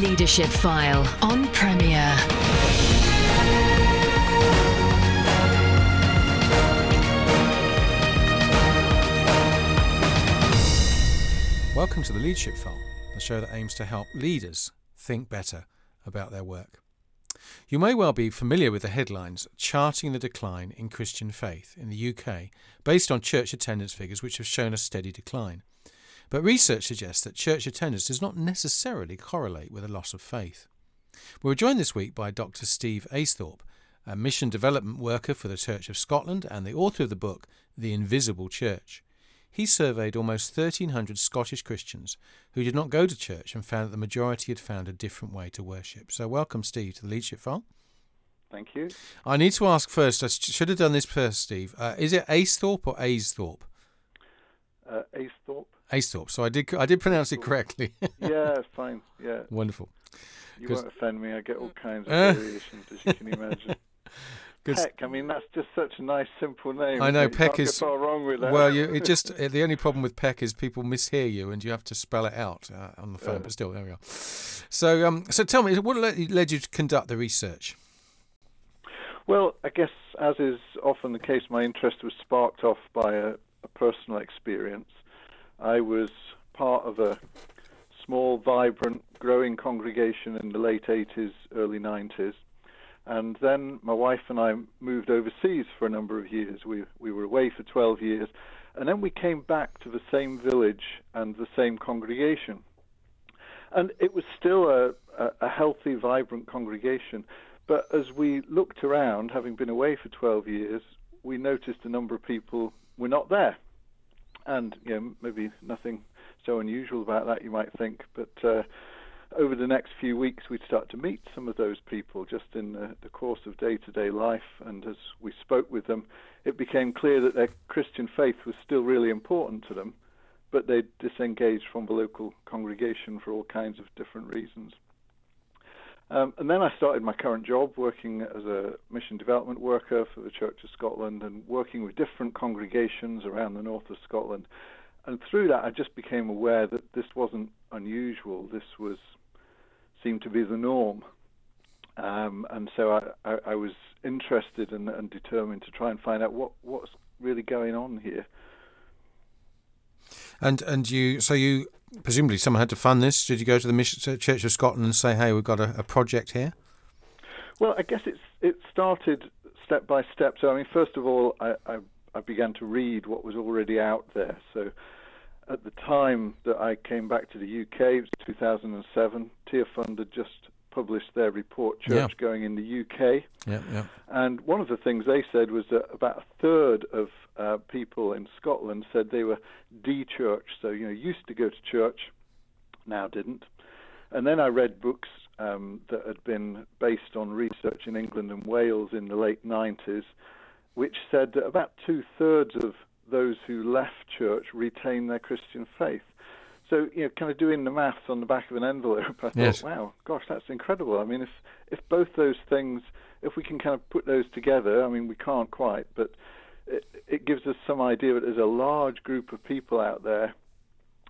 Leadership File on Premier. Welcome to the Leadership File, the show that aims to help leaders think better about their work. You may well be familiar with the headlines charting the decline in Christian faith in the UK based on church attendance figures which have shown a steady decline. But research suggests that church attendance does not necessarily correlate with a loss of faith. We are joined this week by Dr. Steve Aisthorpe, a mission development worker for the Church of Scotland and the author of the book The Invisible Church. He surveyed almost 1,300 Scottish Christians who did not go to church and found that the majority had found a different way to worship. So, welcome, Steve, to the Leadership File. Thank you. I need to ask first, I should have done this first, Steve. Uh, is it Aisthorpe or Aisthorpe? Uh, Aisthorpe. Aisthorpe. So I did I did pronounce it correctly. yeah, fine. Yeah. Wonderful. You won't offend me. I get all kinds of uh, variations, as you can imagine. Good. Peck. I mean, that's just such a nice, simple name. I know you Peck is far wrong with that. Well, you, it just the only problem with Peck is people mishear you, and you have to spell it out uh, on the phone. But still, there we are. So, um, so tell me, what led you to conduct the research? Well, I guess as is often the case, my interest was sparked off by a, a personal experience. I was part of a small, vibrant, growing congregation in the late 80s, early 90s. And then my wife and I moved overseas for a number of years. We, we were away for 12 years. And then we came back to the same village and the same congregation. And it was still a, a, a healthy, vibrant congregation. But as we looked around, having been away for 12 years, we noticed a number of people were not there and you know, maybe nothing so unusual about that, you might think. But uh, over the next few weeks, we'd start to meet some of those people just in the, the course of day to day life. And as we spoke with them, it became clear that their Christian faith was still really important to them, but they'd disengaged from the local congregation for all kinds of different reasons. Um, and then I started my current job working as a mission development worker for the Church of Scotland and working with different congregations around the north of Scotland. And through that, I just became aware that this wasn't unusual. This was seemed to be the norm. Um, and so I, I, I was interested and, and, determined to try and find out what, what's really going on here. And and you so you presumably someone had to fund this. Did you go to the Mission uh, Church of Scotland and say, "Hey, we've got a, a project here"? Well, I guess it's it started step by step. So I mean, first of all, I, I, I began to read what was already out there. So at the time that I came back to the UK, it was 2007. Tearfund had just published their report, Church yeah. Going in the UK. Yeah, yeah. And one of the things they said was that about a third of uh, people in Scotland said they were de church, so you know used to go to church, now didn't. And then I read books um, that had been based on research in England and Wales in the late 90s, which said that about two thirds of those who left church retained their Christian faith. So, you know, kind of doing the maths on the back of an envelope, I thought, yes. wow, gosh, that's incredible. I mean, if if both those things, if we can kind of put those together, I mean, we can't quite, but it, it gives us some idea that there's a large group of people out there,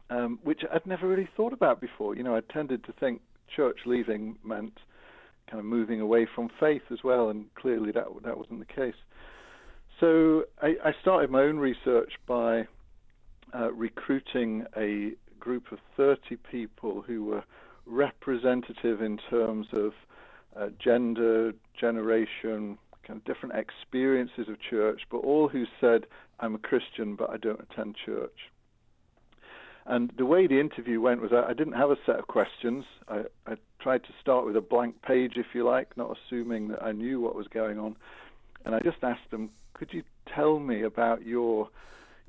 um, which I'd never really thought about before. You know, I tended to think church leaving meant kind of moving away from faith as well, and clearly that that wasn't the case. So I, I started my own research by uh, recruiting a group of 30 people who were representative in terms of uh, gender, generation, kind of different experiences of church, but all who said, I'm a Christian, but I don't attend church. And the way the interview went was I, I didn't have a set of questions. I, I tried to start with a blank page, if you like, not assuming that I knew what was going on. And I just asked them, could you tell me about your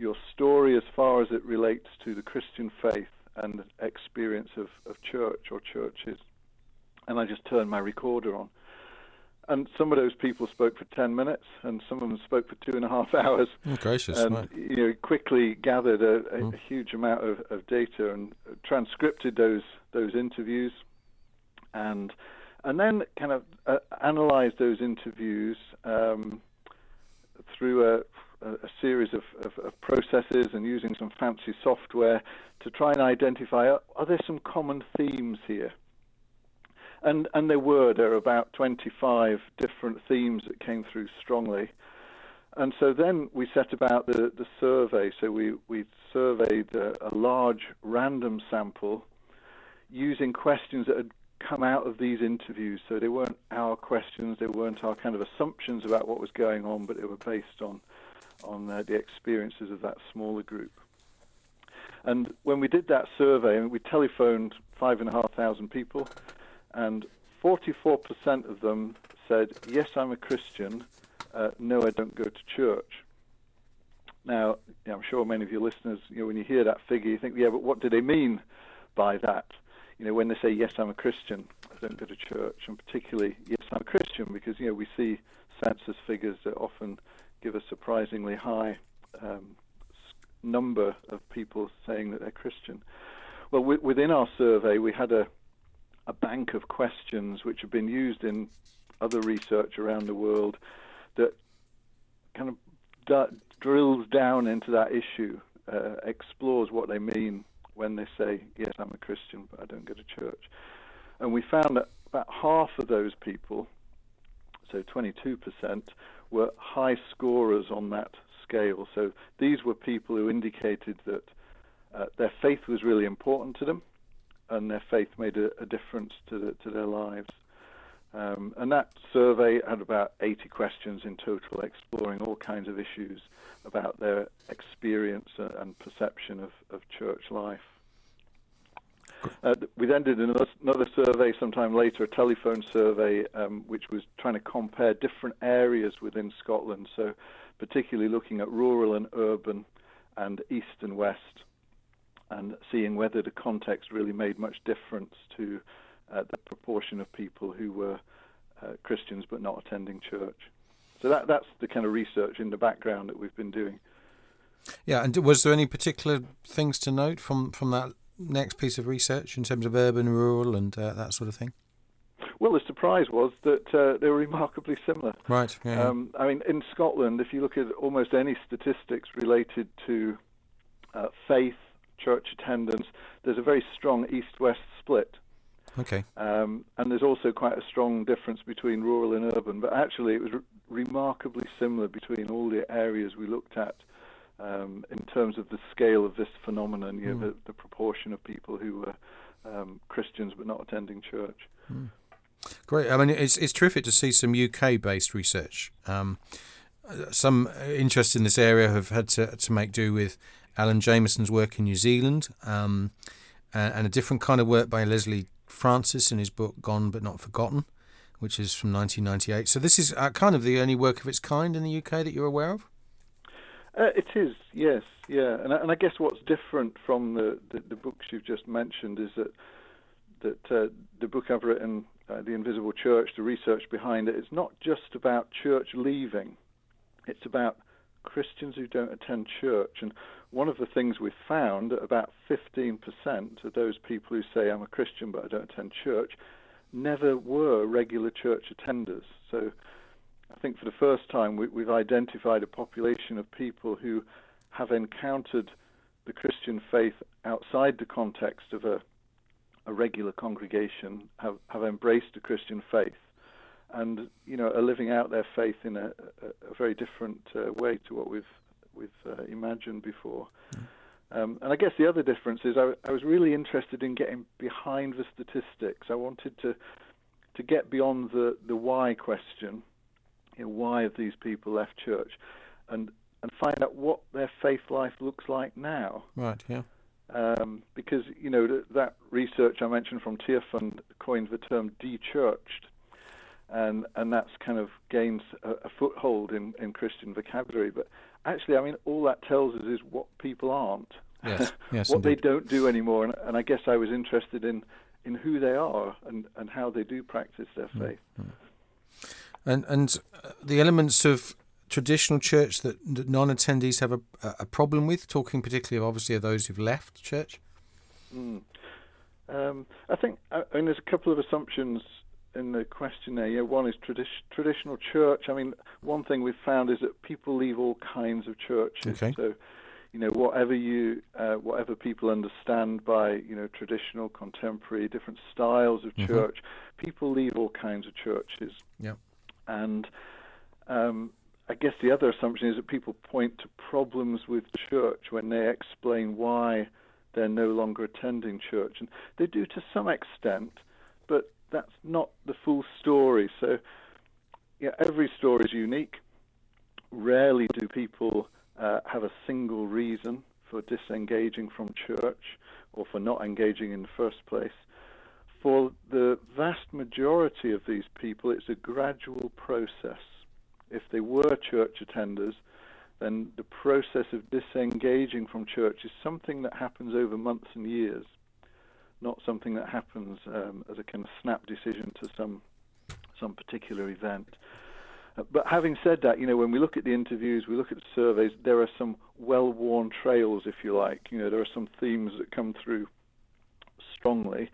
your story as far as it relates to the Christian faith and experience of, of church or churches? And I just turned my recorder on and some of those people spoke for 10 minutes and some of them spoke for two and a half hours oh, gracious and right. you know quickly gathered a, a, mm. huge amount of, of, data and transcripted those those interviews and and then kind of uh, analyzed those interviews um, through a, a series of, of, of, processes and using some fancy software to try and identify are, are there some common themes here and and there were there are about 25 different themes that came through strongly. And so then we set about the, the survey. So we, we surveyed a, a large random sample using questions that had come out of these interviews. So they weren't our questions, they weren't our kind of assumptions about what was going on, but they were based on on uh, the experiences of that smaller group. And when we did that survey, we telephoned five and a half thousand people, and 44% of them said, "Yes, I'm a Christian. Uh, no, I don't go to church." Now, I'm sure many of your listeners, you know, when you hear that figure, you think, "Yeah, but what do they mean by that?" You know, when they say, "Yes, I'm a Christian. I don't go to church," and particularly, "Yes, I'm a Christian," because you know we see census figures that often give a surprisingly high um, number of people saying that they're Christian. Well, w- within our survey, we had a, a bank of questions which have been used in other research around the world that kind of d- drills down into that issue, uh, explores what they mean when they say, Yes, I'm a Christian, but I don't go to church. And we found that about half of those people, so 22%, were high scorers on that scale. So these were people who indicated that uh, their faith was really important to them, and their faith made a, a difference to, the, to their lives. Um, and that survey had about 80 questions in total, exploring all kinds of issues about their experience and perception of, of church life. Uh, we then did another, another, survey sometime later, a telephone survey, um, which was trying to compare different areas within Scotland. So, particularly looking at rural and urban, and east and west, and seeing whether the context really made much difference to uh, the proportion of people who were uh, Christians but not attending church. So that that's the kind of research in the background that we've been doing. Yeah, and was there any particular things to note from from that next piece of research in terms of urban, rural, and uh, that sort of thing? Well, the surprise was that uh, they were remarkably similar. Right. Yeah, um, I mean, in Scotland, if you look at almost any statistics related to uh, faith, church attendance, there's a very strong east-west split. Okay. Um, and there's also quite a strong difference between rural and urban, but actually it was re- remarkably similar between all the areas we looked at um, in terms of the scale of this phenomenon, you know, mm. the, the, proportion of people who were um, Christians but not attending church. Mm. Great. I mean, it's it's terrific to see some UK-based research. Um, some interest in this area have had to, to make do with Alan Jamieson's work in New Zealand um, and, and, a different kind of work by Leslie Francis in his book Gone But Not Forgotten, which is from 1998. So this is uh, kind of the only work of its kind in the UK that you're aware of? Uh, it is, yes, yeah. And, and I guess what's different from the, the, the books you've just mentioned is that that uh, the book I've written, uh, The Invisible Church, the research behind it, it's not just about church leaving. It's about Christians who don't attend church. And one of the things we've found about 15% of those people who say, I'm a Christian but I don't attend church, never were regular church attenders. So I think for the first time we, we've identified a population of people who have encountered the Christian faith outside the context of a a regular congregation have, have embraced the Christian faith and you know are living out their faith in a, a, a very different uh, way to what we've we've uh, imagined before. Mm. Um, and I guess the other difference is I, I, was really interested in getting behind the statistics. I wanted to to get beyond the, the why question. You know, why have these people left church, and and find out what their faith life looks like now. Right. Yeah. Um, because you know th- that research I mentioned from Tearfund coined the term de-churched, and and that's kind of gains a, a foothold in, in Christian vocabulary. But actually, I mean, all that tells us is what people aren't, yes, yes, what indeed. they don't do anymore. And, and, I guess I was interested in in who they are and, and how they do practice their mm, faith. Mm-hmm. And and uh, the elements of traditional church that, that non-attendees have a, a problem with? Talking particularly, obviously, of those who've left church. Mm. Um, I think I mean there's a couple of assumptions in the questionnaire. Yeah, one is tradi- traditional church. I mean, one thing we've found is that people leave all kinds of churches. Okay. So, you know, whatever you, uh, whatever people understand by, you know, traditional, contemporary, different styles of Mm-hmm. church, people leave all kinds of churches. Yeah. And um, I guess the other assumption is that people point to problems with church when they explain why they're no longer attending church, and they do to some extent, but that's not the full story. So, yeah, every story is unique. Rarely do people uh, have a single reason for disengaging from church or for not engaging in the first place. For the vast majority of these people, it's a gradual process. If they were church attenders, then the process of disengaging from church is something that happens over months and years, not something that happens um, as a kind of snap decision to some some particular event. Uh, But having said that, you know, when we look at the interviews, we look at the surveys, there are some well-worn trails, if you like. You know, there are some themes that come through strongly,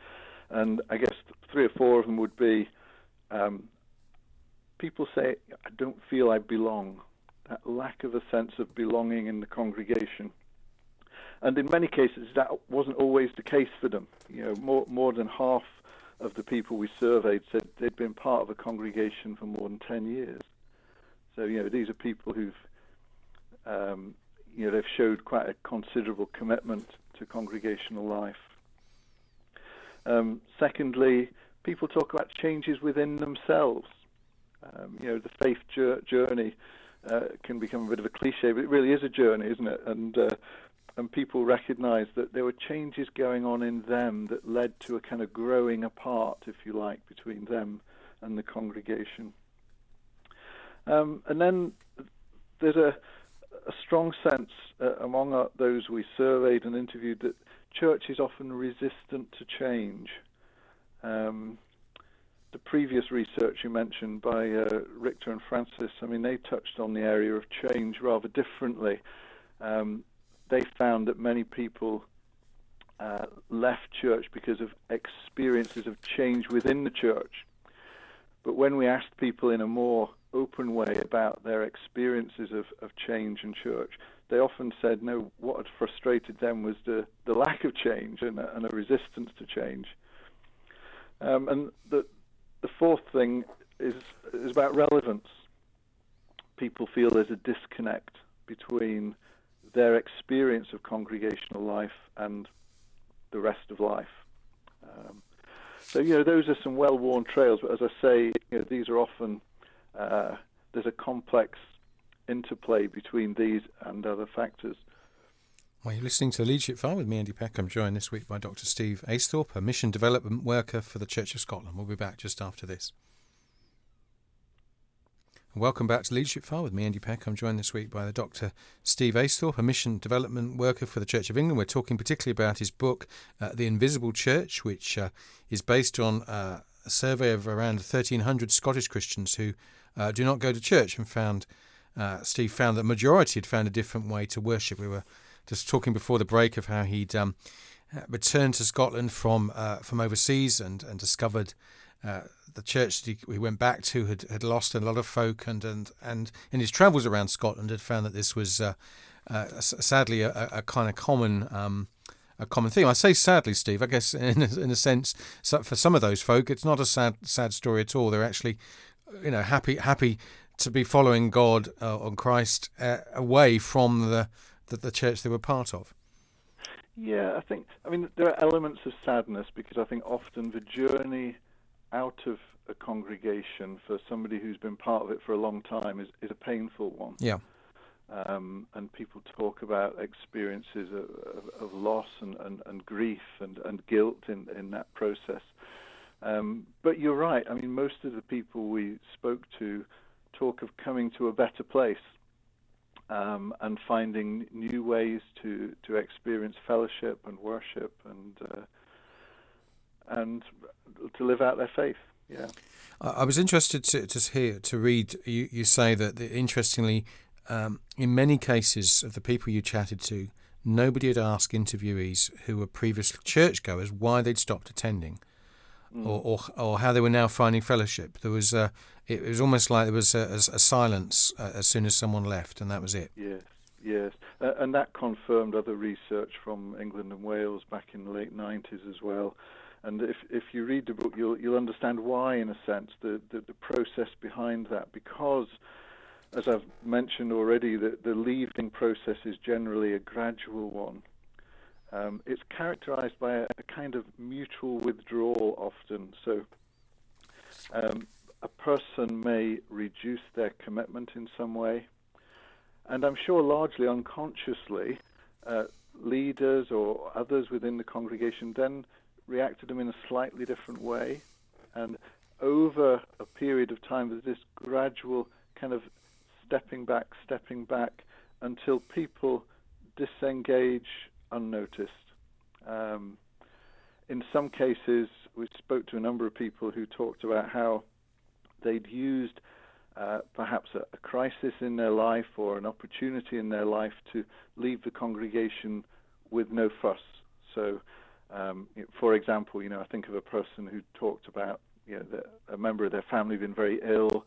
and I guess three or four of them would be um, people say, "I don't feel I belong." That lack of a sense of belonging in the congregation, and in many cases, that wasn't always the case for them. You know, more more than half of the people we surveyed said they'd been part of a congregation for more than 10 years. So, you know, these are people who've, um, you know, they've showed quite a considerable commitment to congregational life. Um, secondly, people talk about changes within themselves. Um, you know, the faith journey uh, can become a bit of a cliche, but it really is a journey, isn't it? And uh, and people recognise that there were changes going on in them that led to a kind of growing apart, if you like, between them and the congregation. Um, and then there's a, a strong sense uh, among uh, those we surveyed and interviewed that church is often resistant to change. Um, the previous research you mentioned by uh, Richter and Francis, I mean, they touched on the area of change rather differently. Um, they found that many people uh, left church because of experiences of change within the church. But when we asked people in a more open way about their experiences of, of change in church, they often said, no, what had frustrated them was the, the lack of change and a, and a resistance to change. Um, and the, the fourth thing is, is about relevance. People feel there's a disconnect between their experience of congregational life and the rest of life. Um, so, you know, those are some well worn trails, but as I say, you know, these are often, uh, there's a complex interplay between these and other factors. Well, you're listening to the Leadership File with me, Andy Peck. I'm joined this week by Dr. Steve Aisthorpe, a mission development worker for the Church of Scotland. We'll be back just after this. Welcome back to Leadership File with me, Andy Peck. I'm joined this week by the Dr. Steve Aisthorpe, a mission development worker for the Church of England. We're talking particularly about his book, uh, The Invisible Church, which uh, is based on uh, a survey of around 1,300 Scottish Christians who uh, do not go to church and found, uh, Steve found that majority had found a different way to worship. We were just talking before the break of how he'd um, returned to Scotland from uh, from overseas and, and discovered uh, the church that he, he went back to had, had lost a lot of folk and, and, and in his travels around Scotland had found that this was uh, uh, sadly a, a kind of common um, a common theme. I say sadly, Steve. I guess in a, in a sense, for some of those folk, it's not a sad sad story at all. They're actually, you know, happy happy to be following God uh, on Christ uh, away from the, the the church they were part of. Yeah, I think, I mean, there are elements of sadness because I think often the journey out of a congregation for somebody who's been part of it for a long time is, is a painful one. Yeah. Um, and people talk about experiences of, of, of loss and, and, and grief and, and guilt in, in that process. Um, but you're right. I mean, most of the people we spoke to talk of coming to a better place um, and finding new ways to, to experience fellowship and worship and uh, and to live out their faith. Yeah. I was interested to, to hear to read you, you say that interestingly, um, in many cases of the people you chatted to, nobody had asked interviewees who were previous churchgoers why they'd stopped attending. Or, or, or how they were now finding fellowship. There was, uh, it was almost like there was a, a silence uh, as soon as someone left, and that was it. Yes. Yes, uh, and that confirmed other research from England and Wales back in the late 90s as well. And if if you read the book, you'll you'll understand why, in a sense, the the, the process behind that. Because, as I've mentioned already, the the leaving process is generally a gradual one. Um, it's characterized by a, a, kind of mutual withdrawal often. So, um, a person may reduce their commitment in some way and I'm sure largely unconsciously, uh, leaders or others within the congregation then reacted them in a slightly different way. And over a period of time, there's this gradual kind of stepping back, stepping back until people disengage unnoticed. Um, in some cases, we spoke to a number of people who talked about how they'd used uh, perhaps a, a, crisis in their life or an opportunity in their life to leave the congregation with no fuss. So, um, for example, you know, I think of a person who talked about you know, the, a member of their family being very ill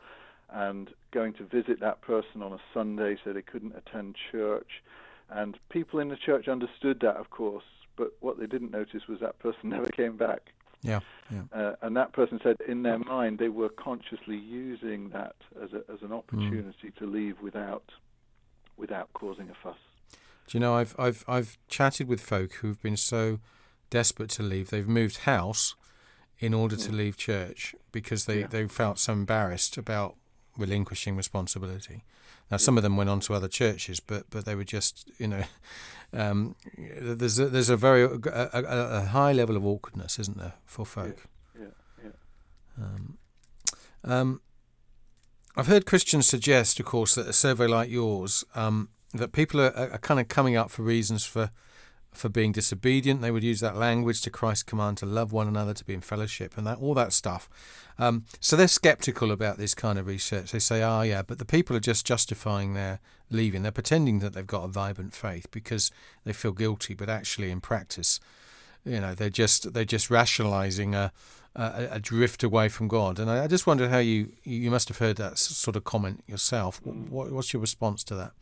and going to visit that person on a Sunday so they couldn't attend church. And people in the church understood that, of course, but what they didn't notice was that person never came back. Yeah, yeah. Uh, and that person said in their mind they were consciously using that as, a, as an opportunity mm. to leave without without causing a fuss. Do you know I've I've I've chatted with folk who've been so desperate to leave they've moved house in order to leave church because they, yeah. they felt so embarrassed about relinquishing responsibility. Now, some of them went on to other churches, but but they were just, you know, um, there's a, there's a very a, a, a, high level of awkwardness, isn't there, for folk? Yeah, yeah. yeah. Um, um, I've heard Christians suggest, of course, that a survey like yours, um, that people are, are kind of coming up for reasons for for being disobedient. They would use that language to Christ's command to love one another, to be in fellowship, and that all that stuff. Um, so they're skeptical about this kind of research. They say, "Ah, oh, yeah," but the people are just justifying their leaving. They're pretending that they've got a vibrant faith because they feel guilty, but actually, in practice, you know, they're just they're just rationalising a, a, a drift away from God. And I, I, just wonder how you you must have heard that sort of comment yourself. What, what's your response to that?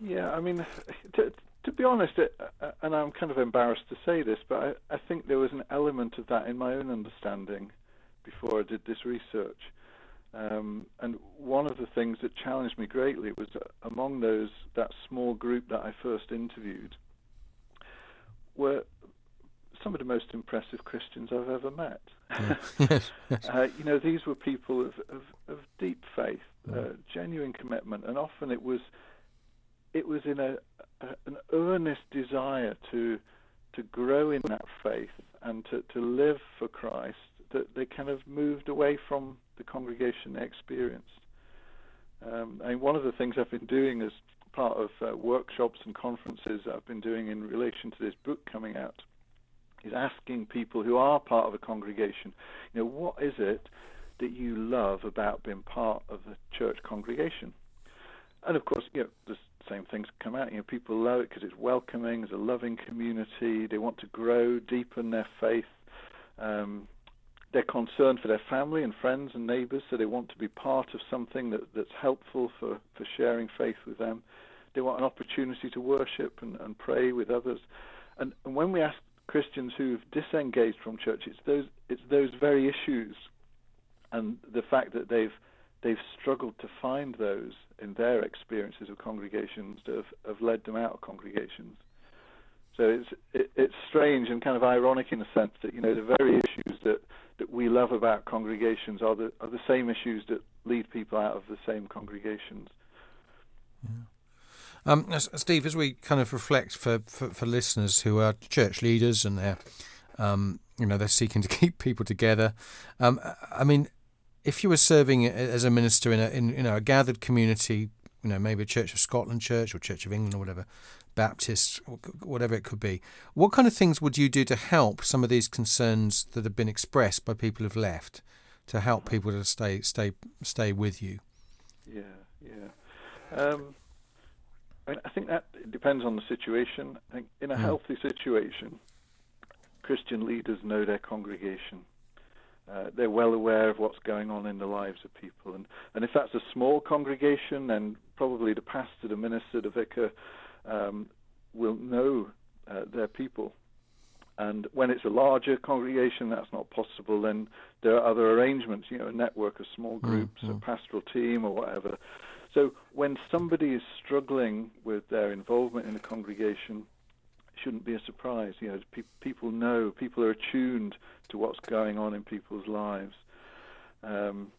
Yeah, I mean, to, to be honest, it, uh, and I'm kind of embarrassed to say this, but I, I, think there was an element of that in my own understanding before I did this research. Um, and one of the things that challenged me greatly was among those that small group that I first interviewed were some of the most impressive Christians I've ever met. yes, yes. Uh, you know, these were people of, of, of deep faith, uh, genuine commitment, and often it was it was in a, an earnest desire to to grow in that faith and to, to live for Christ that they kind of moved away from the congregation experienced. Um, and one of the things I've been doing as part of uh, workshops and conferences I've been doing in relation to this book coming out is asking people who are part of a congregation, you know, what is it that you love about being part of the church congregation? And of course, you know, there's same things come out. You know, people love it because it's welcoming. It's a loving community. They want to grow, deepen their faith. Um, they're concerned for their family and friends and neighbours, so they want to be part of something that, that's helpful for, for sharing faith with them. They want an opportunity to worship and, and pray with others. And, and when we ask Christians who've disengaged from church, it's those it's those very issues, and the fact that they've they've struggled to find those in their experiences of congregations that have, have led them out of congregations. So it's it, it's strange and kind of ironic in a sense that you know the very issues that, that we love about congregations are the are the same issues that lead people out of the same congregations. Yeah. Um, Steve, as we kind of reflect for, for, for listeners who are church leaders and they're um, you know they're seeking to keep people together, um, I mean, if you were serving as a minister in a in you know a gathered community, you know maybe a Church of Scotland church or Church of England or whatever, Baptist, whatever it could be, what kind of things would you do to help some of these concerns that have been expressed by people who've left, to help people to stay stay stay with you? Yeah, yeah. Um, I think that depends on the situation. I think in a mm. healthy situation, Christian leaders know their congregation uh, they're well aware of what's going on in the lives of people. And, and if that's a small congregation, then probably the pastor, the minister, the vicar um, will know uh, their people. And when it's a larger congregation, that's not possible. Then there are other arrangements, you know, a network of small Mm, groups, a pastoral team, or whatever. So when somebody is struggling with their involvement in a congregation, shouldn't be a surprise. You know, pe- people know, people are attuned to what's going on in people's lives. Um,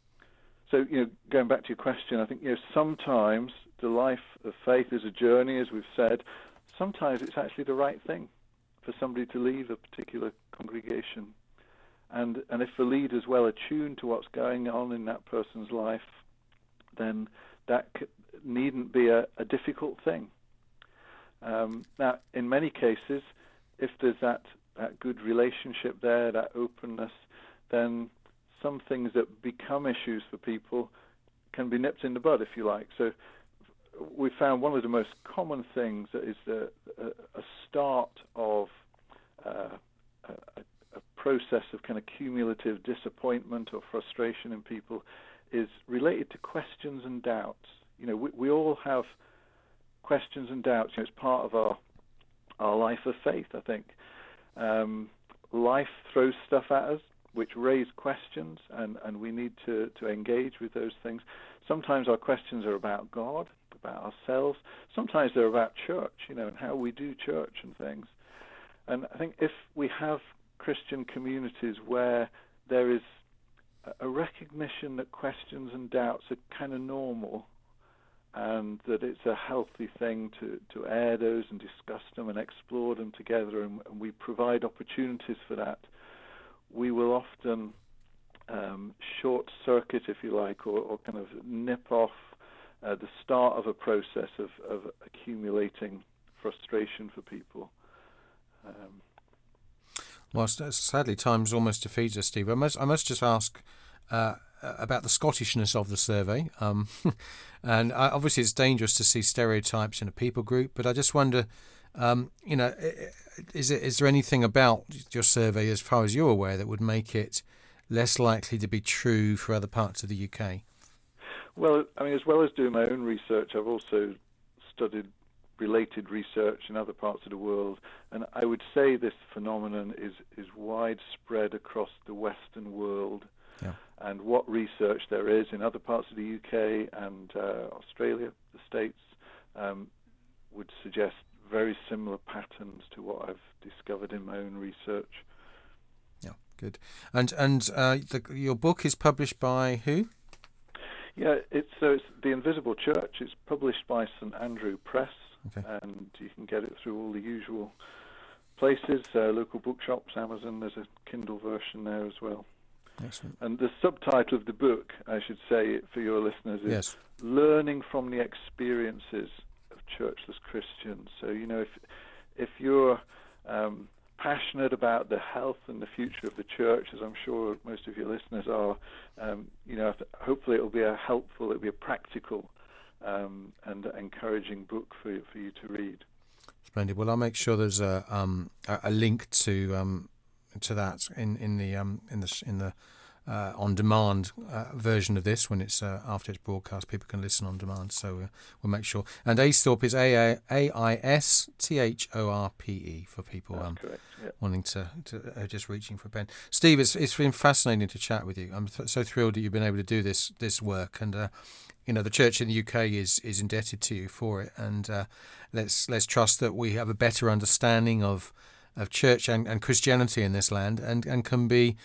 so, you know, going back to your question, I think you know sometimes the life of faith is a journey, as we've said. Sometimes it's actually the right thing for somebody to leave a particular congregation, and and if the leader's well attuned to what's going on in that person's life, then that c- needn't be a, a difficult thing. Um, now, in many cases, if there's that, that good relationship there, that openness, then some things that become issues for people can be nipped in the bud, if you like. So we found one of the most common things that is a, a, start of uh, a, a process of kind of cumulative disappointment or frustration in people is related to questions and doubts. You know, we, we all have questions and doubts. You know, it's part of our our life of faith. I think um, life throws stuff at us which raise questions, and, and we need to, to engage with those things. Sometimes our questions are about God, about ourselves. Sometimes they're about church, you know, and how we do church and things. And I think if we have Christian communities where there is a recognition that questions and doubts are kind of normal and that it's a healthy thing to, to air those and discuss them and explore them together, and, and we provide opportunities for that, we will often um, short circuit, if you like, or, or kind of nip off uh, the start of a process of, of accumulating frustration for people. Um, Well, sadly, time's almost defeats us, Steve. I must, I must just ask uh, about the Scottishness of the survey. Um, and uh, obviously, it's dangerous to see stereotypes in a people group, but I just wonder, um, you know, is, it, is there anything about your survey, as far as you're aware, that would make it less likely to be true for other parts of the UK? Well, I mean, as well as doing my own research, I've also studied related research in other parts of the world, and I would say this phenomenon is is widespread across the Western world. Yeah. And what research there is in other parts of the UK and uh, Australia, the States, um, would suggest very similar patterns to what I've discovered in my own research. Yeah, good. And and uh, the, your book is published by who? Yeah, it's so it's the Invisible Church. It's published by St Andrew Press, Okay. and you can get it through all the usual places, uh, local bookshops, Amazon. There's a Kindle version there as well. Excellent. And the subtitle of the book, I should say for your listeners, is Yes. "Learning from the Experiences of Churchless Christians." So you know, if if you're um, passionate about the health and the future of the church, as I'm sure most of your listeners are, um, you know, hopefully it'll be a helpful, it'll be a practical um, and encouraging book for for you to read. Splendid. Well, I'll make sure there's a um, a, a link to um, to that in in the um, in the in the uh, on demand uh, version of this when it's uh, after it's broadcast. People can listen on demand, so uh, we'll make sure. And Aisthorpe is A A I S T H O R P E for people um. Yeah. wanting to, to uh, just reaching for a pen. Steve, it's it's been fascinating to chat with you. I'm th- so thrilled that you've been able to do this this work, and uh, you know the church in the UK is is indebted to you for it. And uh, let's let's trust that we have a better understanding of of church and, and Christianity in this land, and and can be.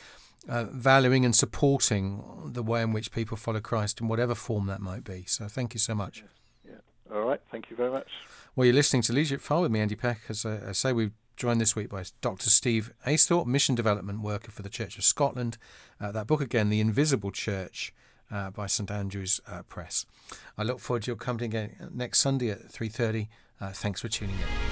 Uh, valuing and supporting the way in which people follow Christ in whatever form that might be. So, thank you so much. Yeah. All right. Thank you very much. Well, you're listening to Leadership File with me, Andy Peck. As I, I say, we've joined this week by Dr. Steve Aisthorpe, Mission Development Worker for the Church of Scotland. Uh, that book again, The Invisible Church, uh, by St Andrews uh, Press. I look forward to your company again next Sunday at 3.30. Uh, thanks for tuning in.